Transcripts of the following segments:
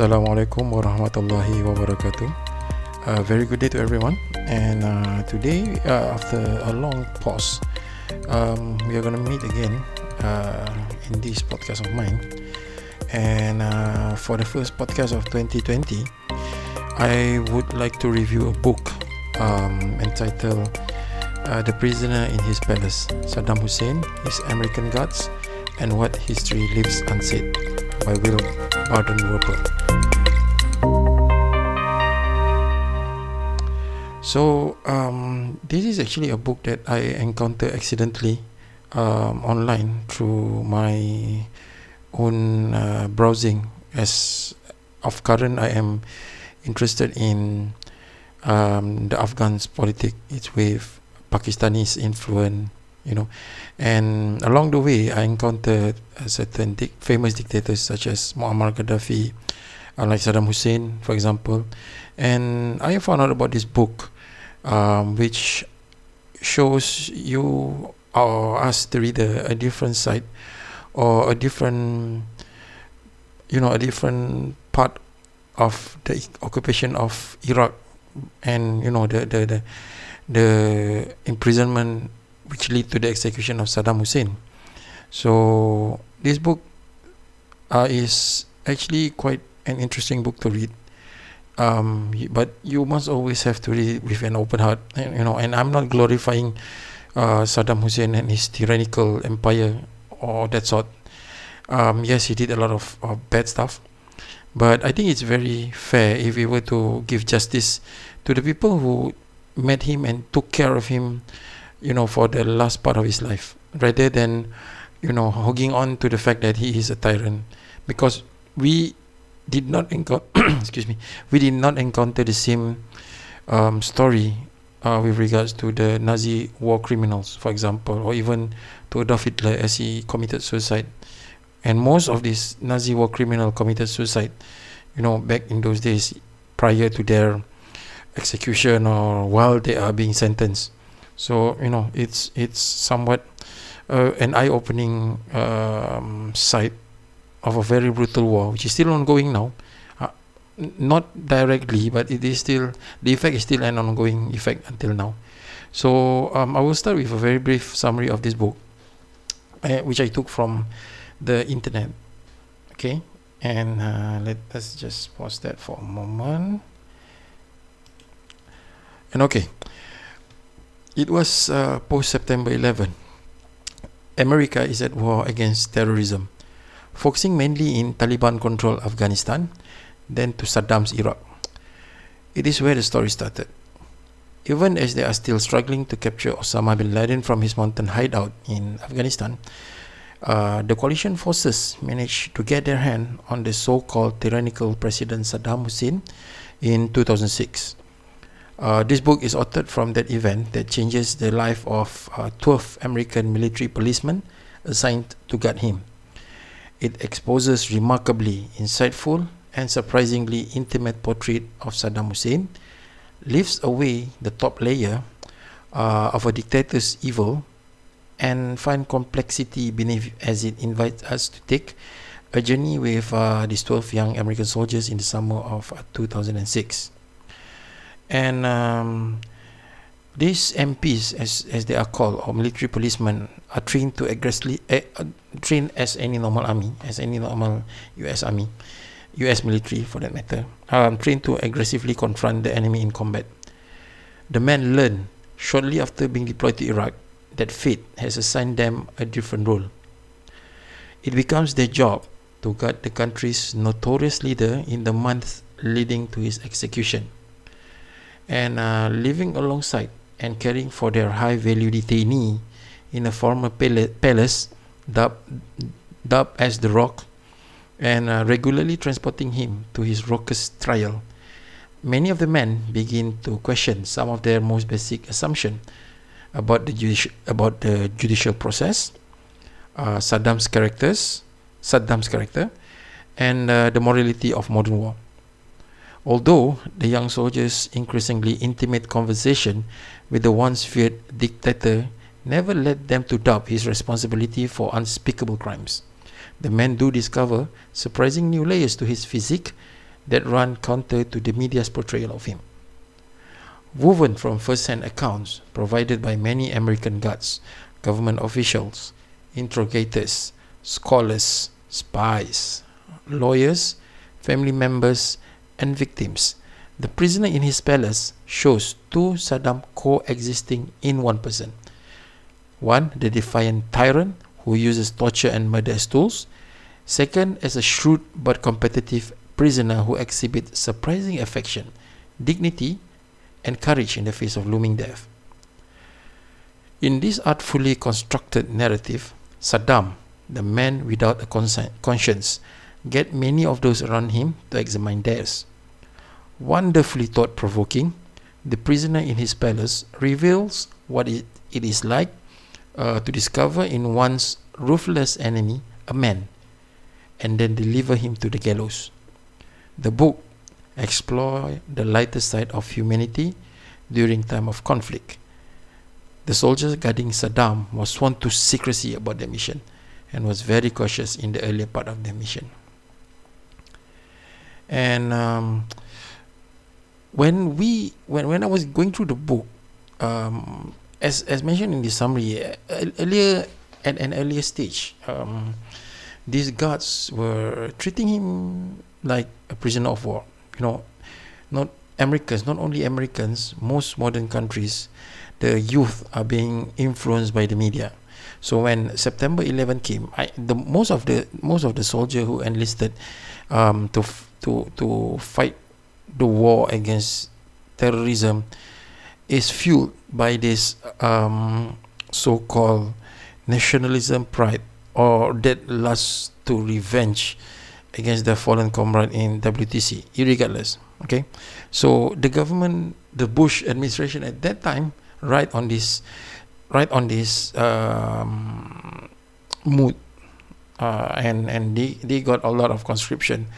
Assalamualaikum warahmatullahi wabarakatuh. Uh, very good day to everyone. And uh, today, uh, after a long pause, um, we are going to meet again uh, in this podcast of mine. And uh, for the first podcast of 2020, I would like to review a book um, entitled uh, The Prisoner in His Palace Saddam Hussein, His American Guards, and What History Leaves Unsaid by Will Barton So, um, this is actually a book that I encountered accidentally um, online through my own uh, browsing. As of current, I am interested in um, the Afghan's politics. It's with Pakistani's influence, you know, and along the way, I encountered certain famous dictators such as Muammar Gaddafi, uh, like Saddam Hussein, for example, and I found out about this book, um, which shows you or us the reader a different side or a different, you know, a different part of the occupation of Iraq and you know the the the, the imprisonment which lead to the execution of Saddam Hussein. So this book uh, is actually quite an interesting book to read. Um, but you must always have to read with an open heart, and, you know. And I'm not glorifying uh, Saddam Hussein and his tyrannical empire or that sort. Um, yes, he did a lot of, of bad stuff, but I think it's very fair if we were to give justice to the people who met him and took care of him, you know, for the last part of his life, rather than, you know, hogging on to the fact that he is a tyrant, because we did not encounter, excuse me, we did not encounter the same um, story uh, with regards to the Nazi war criminals, for example, or even to Adolf Hitler as he committed suicide. And most of these Nazi war criminal committed suicide, you know, back in those days prior to their execution or while they are being sentenced. So you know, it's it's somewhat uh, an eye-opening um, sight of a very brutal war, which is still ongoing now. Uh, not directly, but it is still the effect is still an ongoing effect until now. So um, I will start with a very brief summary of this book, uh, which I took from the internet. Okay, and uh, let us just pause that for a moment. And okay, it was uh, post September 11. America is at war against terrorism, focusing mainly in Taliban controlled Afghanistan, then to Saddam's Iraq. It is where the story started. Even as they are still struggling to capture Osama bin Laden from his mountain hideout in Afghanistan, uh, the coalition forces managed to get their hand on the so called tyrannical President Saddam Hussein in 2006. Uh, this book is authored from that event that changes the life of uh, 12 American military policemen assigned to guard him. It exposes remarkably insightful and surprisingly intimate portrait of Saddam Hussein, lifts away the top layer uh, of a dictator's evil, and find complexity beneath as it invites us to take a journey with uh, these 12 young American soldiers in the summer of 2006 and um, these MPs, as as they are called, or military policemen, are trained to aggressively uh, trained as any normal army, as any normal U.S. army, U.S. military for that matter, um, trained to aggressively confront the enemy in combat. The men learn shortly after being deployed to Iraq that fate has assigned them a different role. It becomes their job to guard the country's notorious leader in the months leading to his execution and uh, living alongside and caring for their high value detainee in a former palace dubbed, dubbed as the Rock and uh, regularly transporting him to his raucous trial. Many of the men begin to question some of their most basic assumptions about the judici- about the judicial process, uh, Saddam's characters, Saddam's character, and uh, the morality of modern war. Although the young soldiers' increasingly intimate conversation with the once feared dictator never led them to doubt his responsibility for unspeakable crimes, the men do discover surprising new layers to his physique that run counter to the media's portrayal of him. Woven from first hand accounts provided by many American guards, government officials, interrogators, scholars, spies, lawyers, family members, and victims, the prisoner in his palace shows two Saddam coexisting in one person. One, the defiant tyrant who uses torture and murder as tools. Second, as a shrewd but competitive prisoner who exhibits surprising affection, dignity, and courage in the face of looming death. In this artfully constructed narrative, Saddam, the man without a conscience, get many of those around him to examine theirs. Wonderfully thought provoking, the prisoner in his palace reveals what it, it is like uh, to discover in one's ruthless enemy a man and then deliver him to the gallows. The book explores the lighter side of humanity during time of conflict. The soldiers guarding Saddam was sworn to secrecy about the mission and was very cautious in the earlier part of the mission. And um, when we when when I was going through the book, um, as as mentioned in the summary earlier at an earlier stage, um, these guards were treating him like a prisoner of war. You know, not Americans, not only Americans, most modern countries, the youth are being influenced by the media. So when September 11 came, I, the most of the most of the soldier who enlisted um, to to to fight the war against terrorism is fueled by this um, so-called nationalism pride or that lust to revenge against their fallen comrade in WTC, irregardless. Okay, so the government, the Bush administration at that time, right on this, right on this um, mood, uh, and and they they got a lot of conscription,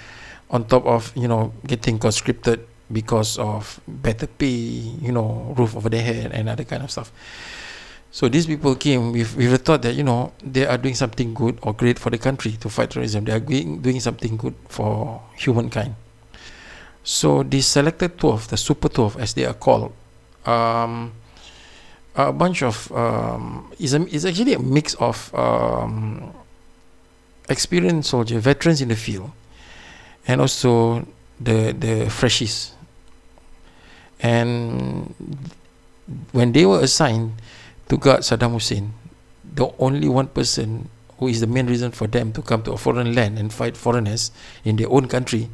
on top of you know getting conscripted because of better pay, you know, roof over their head and other kind of stuff. So these people came with, with the thought that you know they are doing something good or great for the country to fight terrorism. They are doing, doing something good for humankind. So the selected twelve, the super twelve, as they are called, um, a bunch of um, is a, is actually a mix of um, experienced soldiers, veterans in the field, and also the the freshies. And when they were assigned to guard Saddam Hussein, the only one person who is the main reason for them to come to a foreign land and fight foreigners in their own country,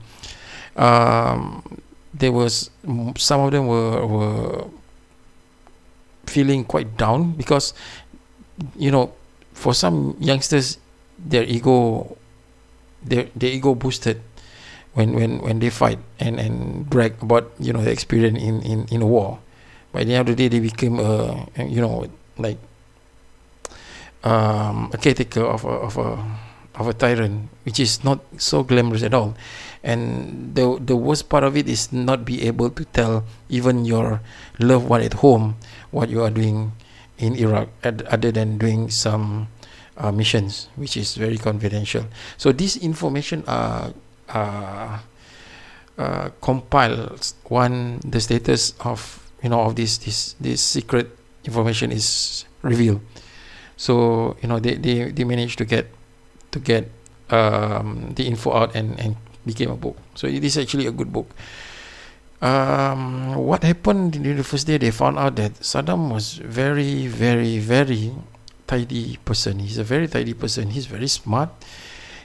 um, there was some of them were were feeling quite down because you know for some youngsters their ego their their ego boosted when when when they fight and and brag about you know the experience in in in a war by the end of the day they became a you know like um, a caretaker of a, of a of a tyrant, which is not so glamorous at all. And the the worst part of it is not be able to tell even your loved one at home what you are doing in Iraq, other than doing some uh, missions, which is very confidential. So this information are uh, uh, compiles one the status of you know of this this this secret information is revealed. So you know they, they, they managed to get to get um, the info out and, and became a book. So it is actually a good book. Um, what happened in the first day? They found out that Saddam was very, very, very tidy person. He's a very tidy person. He's very smart.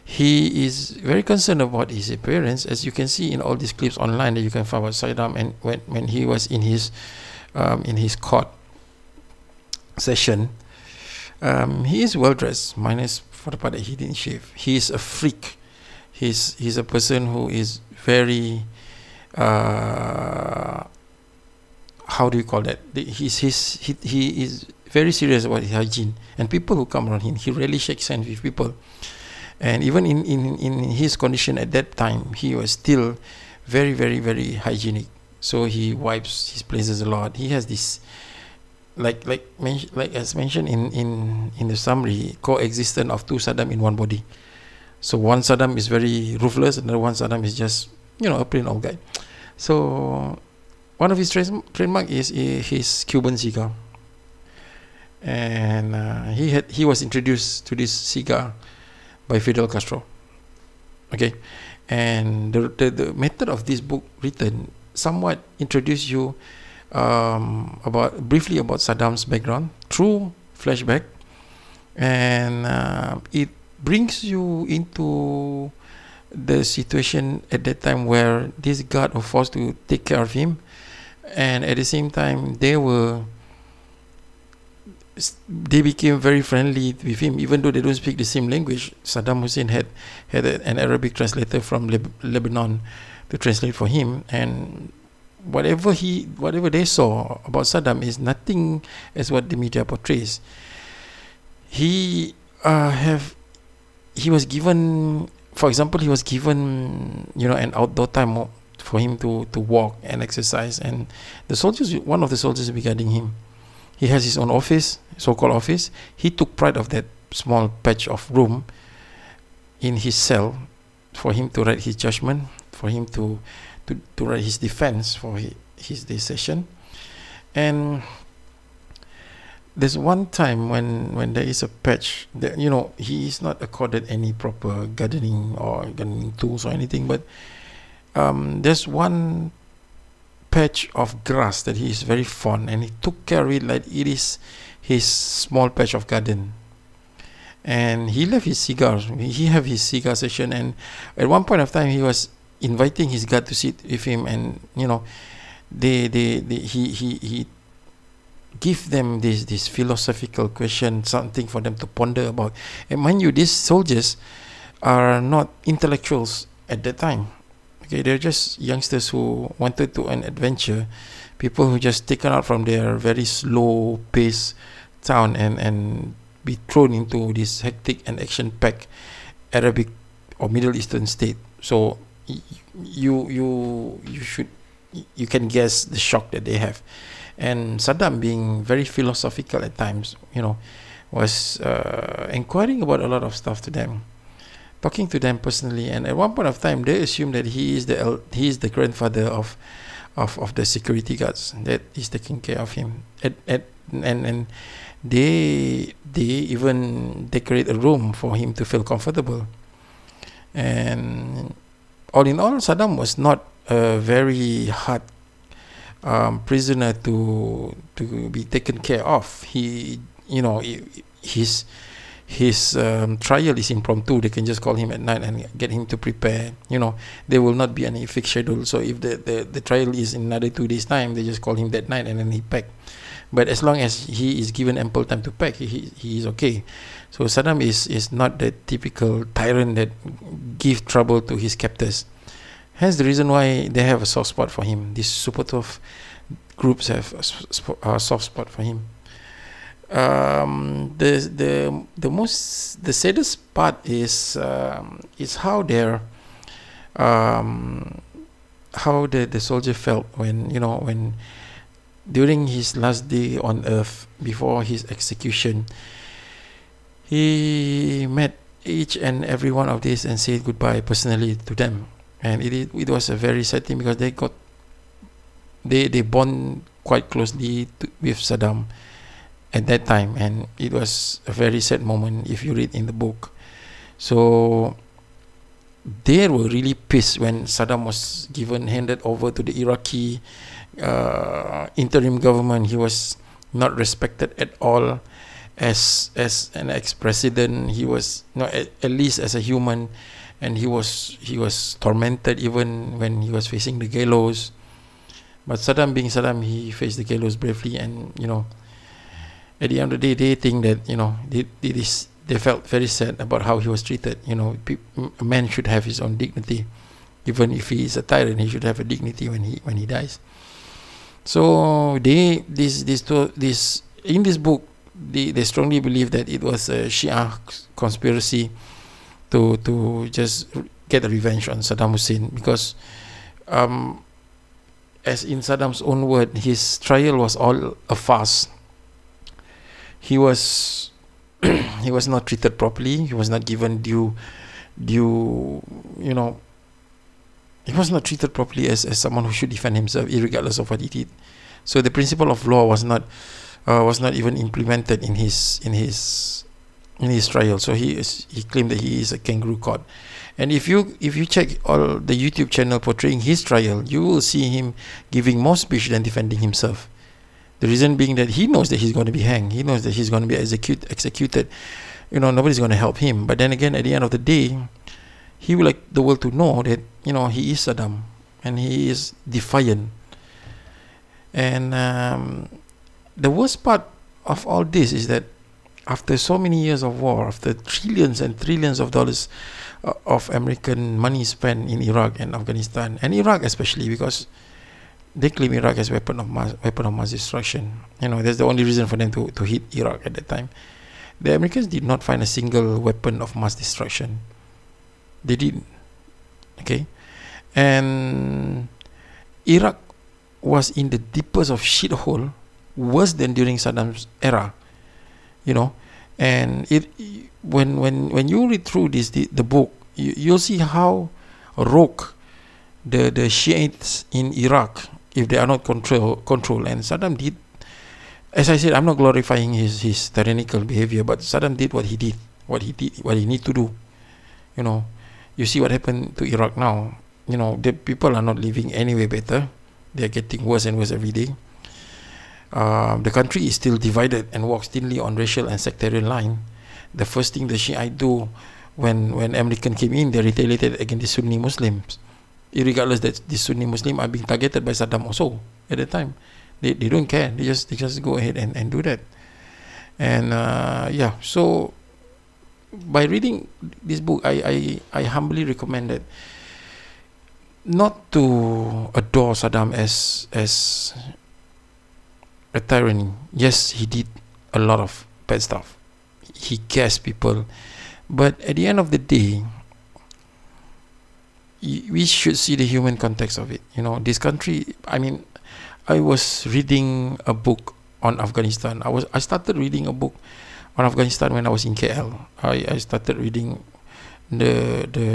He is very concerned about his appearance, as you can see in all these clips online that you can find about Saddam and when, when he was in his um, in his court session, um, he is well dressed, minus for the part that he didn't shave. He is a freak. He's he's a person who is very uh, how do you call that? He's, he's, he, he is very serious about his hygiene. And people who come around him, he rarely shakes hands with people. And even in, in, in his condition at that time, he was still very, very, very hygienic. So he wipes his places a lot. He has this like like like as mentioned in in in the summary coexistence of two Saddam in one body So one Saddam is very ruthless, and the one Saddam is just you know a plain old guy. So one of his trademark is his Cuban cigar, and uh, he had he was introduced to this cigar by Fidel Castro. Okay, and the, the, the method of this book written somewhat introduce you um, about briefly about Saddam's background through flashback, and uh, it brings you into the situation at that time where this guard was forced to take care of him, and at the same time they were they became very friendly with him, even though they don't speak the same language. Saddam Hussein had had an Arabic translator from Leb- Lebanon to translate for him, and whatever he whatever they saw about Saddam is nothing as what the media portrays. He uh, have he was given, for example, he was given you know an outdoor time for him to to walk and exercise, and the soldiers one of the soldiers regarding him he has his own office, so-called office. He took pride of that small patch of room in his cell for him to write his judgment, for him to to, to write his defense for his, his decision. And there's one time when when there is a patch that you know he is not accorded any proper gardening or gardening tools or anything, but um, there's one patch of grass that he is very fond and he took care of it like it is his small patch of garden. And he left his cigars he have his cigar session and at one point of time he was inviting his guard to sit with him and you know they they, they he he he give them this this philosophical question something for them to ponder about. And mind you these soldiers are not intellectuals at that time Okay, they're just youngsters who wanted to an adventure, people who just taken out from their very slow pace town and and be thrown into this hectic and action-packed Arabic or Middle Eastern state. So you you you should you can guess the shock that they have, and Saddam being very philosophical at times, you know, was uh, inquiring about a lot of stuff to them talking to them personally and at one point of time they assume that he is the el- he is the grandfather of of of the security guards that is taking care of him. At, at and and they they even decorate a room for him to feel comfortable. And all in all Saddam was not a very hard um, prisoner to to be taken care of. He you know his his um, trial is impromptu. They can just call him at night and get him to prepare. You know there will not be any fixed schedule. So if the, the, the trial is in another two days time they just call him that night and then he pack. But as long as he is given ample time to pack he, he is okay. So Saddam is, is not the typical tyrant that give trouble to his captors. Hence the reason why they have a soft spot for him. These super tough groups have a, a soft spot for him um, the the the most the saddest part is um, is how their um, how the the soldier felt when you know when during his last day on earth before his execution he met each and every one of these and said goodbye personally to them. And it it was a very sad thing because they got they they bond quite closely to, with Saddam at that time and it was a very sad moment if you read in the book. So they were really pissed when Saddam was given handed over to the Iraqi uh, interim government. He was not respected at all. As as an ex-president he was not at, at least as a human and he was he was tormented even when he was facing the gallows. But Saddam being Saddam he faced the gallows bravely and you know at the end of the day, they think that you know they, they, they felt very sad about how he was treated. You know, a man should have his own dignity, even if he is a tyrant. He should have a dignity when he when he dies. So they this this two this in this book they, they strongly believe that it was a Shia conspiracy to to just get a revenge on Saddam Hussein because um, as in Saddam's own word his trial was all a farce he was he was not treated properly. He was not given due due, you know, he was not treated properly as, as someone who should defend himself, regardless of what he did. So the principle of law was not uh, was not even implemented in his in his in his trial. So he is, he claimed that he is a kangaroo court. And if you if you check all the YouTube channel portraying his trial, you will see him giving more speech than defending himself. The reason being that he knows that he's going to be hanged. He knows that he's going to be execute, executed. You know, nobody's going to help him. But then again, at the end of the day, he would like the world to know that you know he is Saddam and he is defiant. And um, the worst part of all this is that after so many years of war, after trillions and trillions of dollars uh, of American money spent in Iraq and Afghanistan, and Iraq especially, because they claim Iraq as weapon of mass weapon of mass destruction. You know, that's the only reason for them to, to hit Iraq at that time. The Americans did not find a single weapon of mass destruction. They didn't. Okay, and Iraq was in the deepest of shithole, worse than during Saddam's era you know and it when when when you read through this the, the book you, you'll see how rogue the the Shiites in Iraq if they are not control control and Saddam did as I said I'm not glorifying his his tyrannical behavior but Saddam did what he did what he did what he need to do. You know you see what happened to Iraq now. You know the people are not living anywhere better. They are getting worse and worse every day. Uh, the country is still divided and walks thinly on racial and sectarian line. The first thing the Shiite do when when American came in, they retaliated against the Sunni Muslims, regardless that the Sunni Muslim are being targeted by Saddam also at the time. They, they don't care. They just they just go ahead and, and do that. And uh, yeah, so by reading this book, I, I, I humbly recommend that not to adore Saddam as as a tyranny. Yes, he did a lot of bad stuff. He gassed people. But at the end of the day, we should see the human context of it. You know, this country, I mean, I was reading a book on Afghanistan. I was I started reading a book on Afghanistan when I was in KL. I, I started reading the the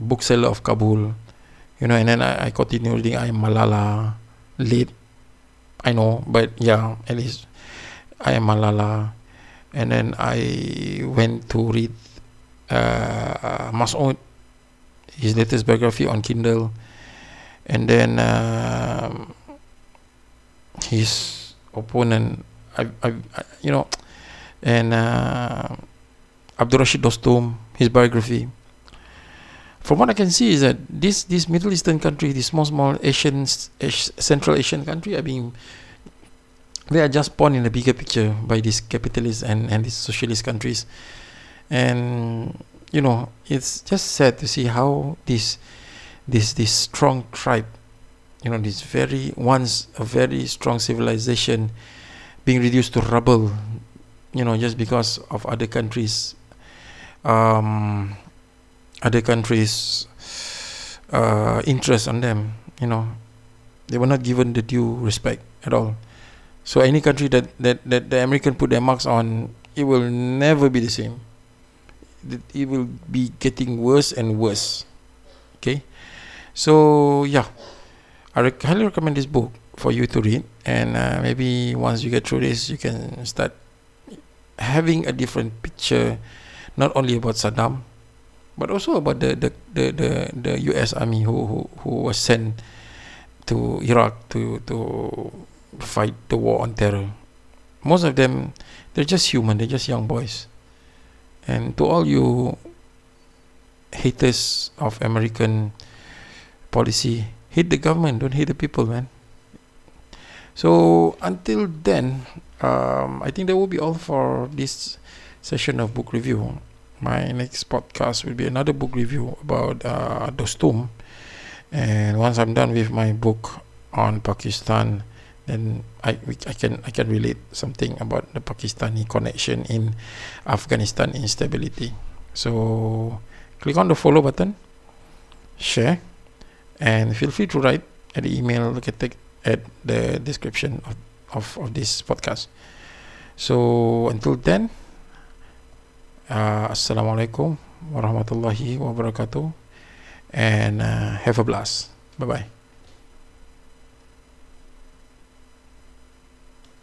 bookseller of Kabul, you know, and then I, I continued reading I am Malala late I know, but yeah, at least I am Malala. And then I went to read uh, Masoud, his latest biography on Kindle. And then uh, his opponent, I, I, you know, and uh, Abdul Rashid Dostum, his biography. From what I can see is that this this Middle Eastern country, this small small Asian Central Asian country, are being they are just born in the bigger picture by these capitalist and and these socialist countries, and you know it's just sad to see how this this this strong tribe, you know, this very once a very strong civilization, being reduced to rubble, you know, just because of other countries. Um, other countries' uh, interest on them. You know, they were not given the due respect at all. So any country that that that the American put their marks on, it will never be the same. It will be getting worse and worse. Okay, so yeah, I rec- highly recommend this book for you to read, and uh, maybe once you get through this, you can start having a different picture, not only about Saddam, but also about the the the the, the U.S. Army who who who was sent to Iraq to to fight the war on terror. Most of them, they're just human. They're just young boys. And to all you haters of American policy, hate the government. Don't hate the people, man. So until then, um, I think that will be all for this session of book review my next podcast will be another book review about uh, Dostum. And once I'm done with my book on Pakistan, then I I can I can relate something about the Pakistani connection in Afghanistan instability. So click on the follow button, share, and feel free to write at the email at the description of, of, of this podcast. So until then. Uh, Assalamualaikum warahmatullahi wabarakatuh and uh, have a blast bye bye